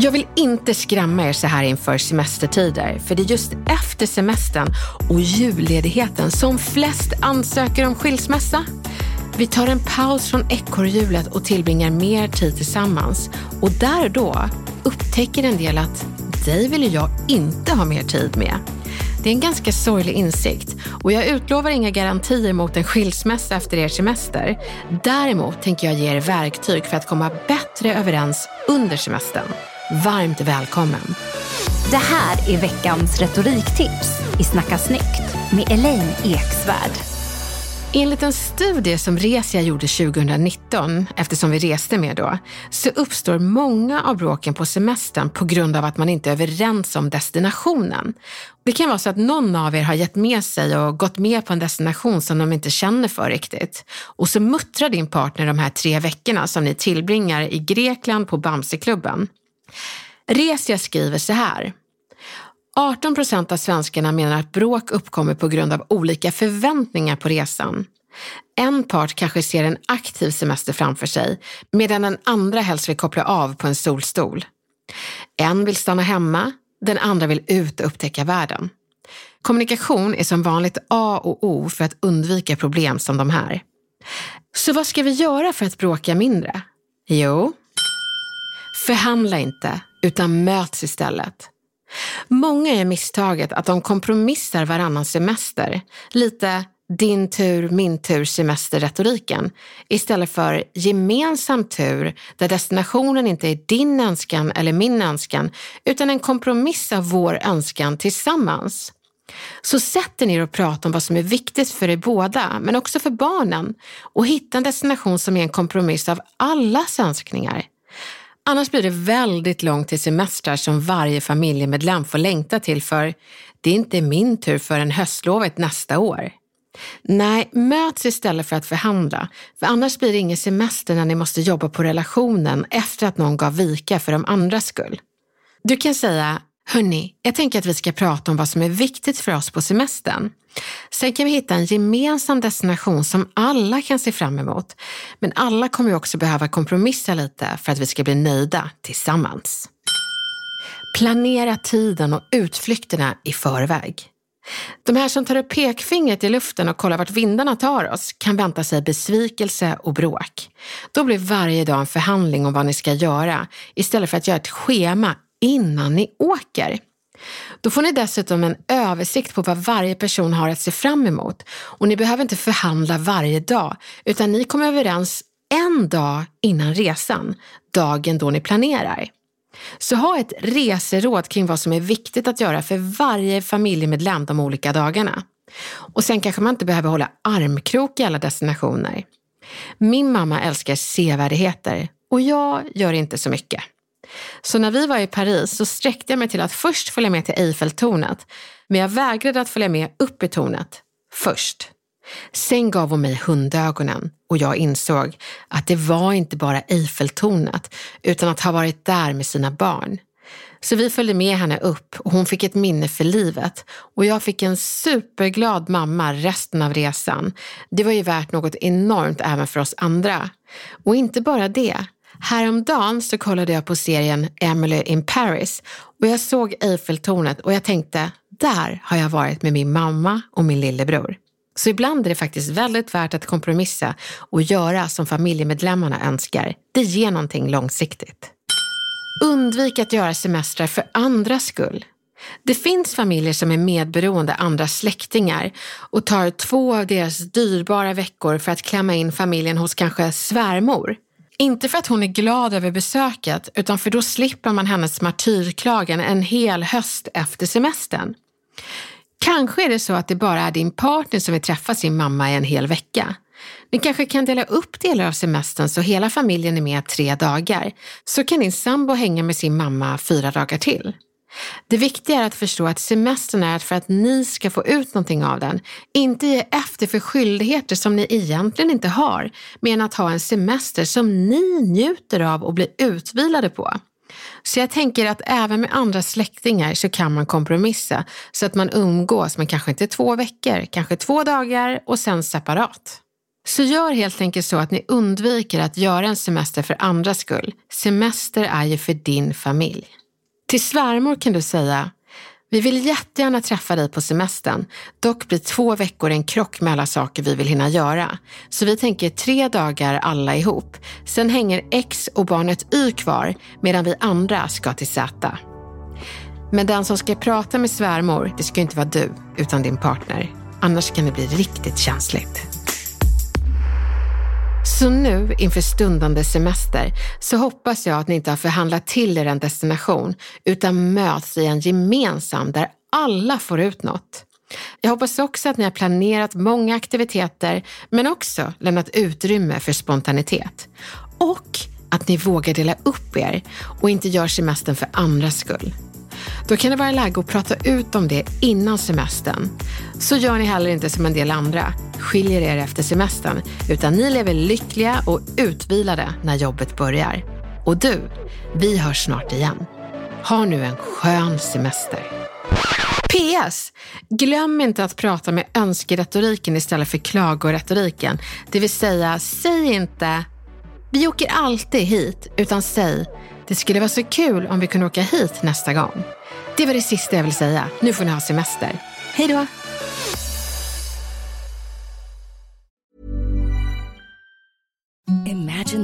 Jag vill inte skrämma er så här inför semestertider, för det är just efter semestern och julledigheten som flest ansöker om skilsmässa. Vi tar en paus från ekorrhjulet och tillbringar mer tid tillsammans. Och där och då upptäcker en del att dig vill jag inte ha mer tid med. Det är en ganska sorglig insikt och jag utlovar inga garantier mot en skilsmässa efter er semester. Däremot tänker jag ge er verktyg för att komma bättre överens under semestern. Varmt välkommen! Det här är veckans retoriktips i Snacka snyggt med Elaine Eksvärd. Enligt en studie som Resia gjorde 2019, eftersom vi reste med då, så uppstår många av bråken på semestern på grund av att man inte är överens om destinationen. Det kan vara så att någon av er har gett med sig och gått med på en destination som de inte känner för riktigt. Och så muttrar din partner de här tre veckorna som ni tillbringar i Grekland på Bamseklubben. Resia skriver så här. 18 procent av svenskarna menar att bråk uppkommer på grund av olika förväntningar på resan. En part kanske ser en aktiv semester framför sig, medan den andra helst vill koppla av på en solstol. En vill stanna hemma, den andra vill ut och upptäcka världen. Kommunikation är som vanligt A och O för att undvika problem som de här. Så vad ska vi göra för att bråka mindre? Jo, förhandla inte, utan möts istället. Många är misstaget att de kompromissar varannan semester, lite din tur, min tur semesterretoriken, istället för gemensam tur där destinationen inte är din önskan eller min önskan, utan en kompromiss av vår önskan tillsammans. Så sätt er ner och prata om vad som är viktigt för er båda, men också för barnen och hitta en destination som är en kompromiss av allas önskningar. Annars blir det väldigt långt till semestrar som varje familjemedlem får längta till för det är inte min tur förrän höstlovet nästa år. Nej, möts istället för att förhandla, för annars blir det ingen semester när ni måste jobba på relationen efter att någon gav vika för de andras skull. Du kan säga, hörni, jag tänker att vi ska prata om vad som är viktigt för oss på semestern. Sen kan vi hitta en gemensam destination som alla kan se fram emot. Men alla kommer ju också behöva kompromissa lite för att vi ska bli nöjda tillsammans. Planera tiden och utflykterna i förväg. De här som tar upp pekfingret i luften och kollar vart vindarna tar oss kan vänta sig besvikelse och bråk. Då blir varje dag en förhandling om vad ni ska göra istället för att göra ett schema innan ni åker. Då får ni dessutom en översikt på vad varje person har att se fram emot och ni behöver inte förhandla varje dag utan ni kommer överens en dag innan resan, dagen då ni planerar. Så ha ett reseråd kring vad som är viktigt att göra för varje familjemedlem de olika dagarna. Och sen kanske man inte behöver hålla armkrok i alla destinationer. Min mamma älskar sevärdheter och jag gör inte så mycket. Så när vi var i Paris så sträckte jag mig till att först följa med till Eiffeltornet, men jag vägrade att följa med upp i tornet först. Sen gav hon mig hundögonen och jag insåg att det var inte bara Eiffeltornet utan att ha varit där med sina barn. Så vi följde med henne upp och hon fick ett minne för livet och jag fick en superglad mamma resten av resan. Det var ju värt något enormt även för oss andra. Och inte bara det. Häromdagen så kollade jag på serien Emily in Paris och jag såg Eiffeltornet och jag tänkte, där har jag varit med min mamma och min lillebror. Så ibland är det faktiskt väldigt värt att kompromissa och göra som familjemedlemmarna önskar. Det ger någonting långsiktigt. Undvik att göra semestrar för andras skull. Det finns familjer som är medberoende andra släktingar och tar två av deras dyrbara veckor för att klämma in familjen hos kanske svärmor. Inte för att hon är glad över besöket, utan för då slipper man hennes martyrklagan en hel höst efter semestern. Kanske är det så att det bara är din partner som vill träffa sin mamma i en hel vecka. Ni kanske kan dela upp delar av semestern så hela familjen är med tre dagar. Så kan din sambo hänga med sin mamma fyra dagar till. Det viktiga är att förstå att semestern är för att ni ska få ut någonting av den, inte ge efter för skyldigheter som ni egentligen inte har, men att ha en semester som ni njuter av och blir utvilade på. Så jag tänker att även med andra släktingar så kan man kompromissa så att man umgås, men kanske inte två veckor, kanske två dagar och sen separat. Så gör helt enkelt så att ni undviker att göra en semester för andras skull. Semester är ju för din familj. Till svärmor kan du säga, vi vill jättegärna träffa dig på semestern. Dock blir två veckor en krock med alla saker vi vill hinna göra. Så vi tänker tre dagar alla ihop. Sen hänger X och barnet Y kvar medan vi andra ska till Z. Men den som ska prata med svärmor, det ska inte vara du, utan din partner. Annars kan det bli riktigt känsligt. Så nu inför stundande semester så hoppas jag att ni inte har förhandlat till er en destination utan möts i en gemensam där alla får ut något. Jag hoppas också att ni har planerat många aktiviteter men också lämnat utrymme för spontanitet. Och att ni vågar dela upp er och inte gör semestern för andras skull. Då kan det vara läge att prata ut om det innan semestern. Så gör ni heller inte som en del andra, skiljer er efter semestern, utan ni lever lyckliga och utvilade när jobbet börjar. Och du, vi hörs snart igen. Ha nu en skön semester. PS! Glöm inte att prata med önskeretoriken istället för klagoretoriken. Det vill säga, säg inte “Vi åker alltid hit” utan säg “Det skulle vara så kul om vi kunde åka hit nästa gång”. Det var det sista jag vill säga. Nu får ni ha semester. Hej då!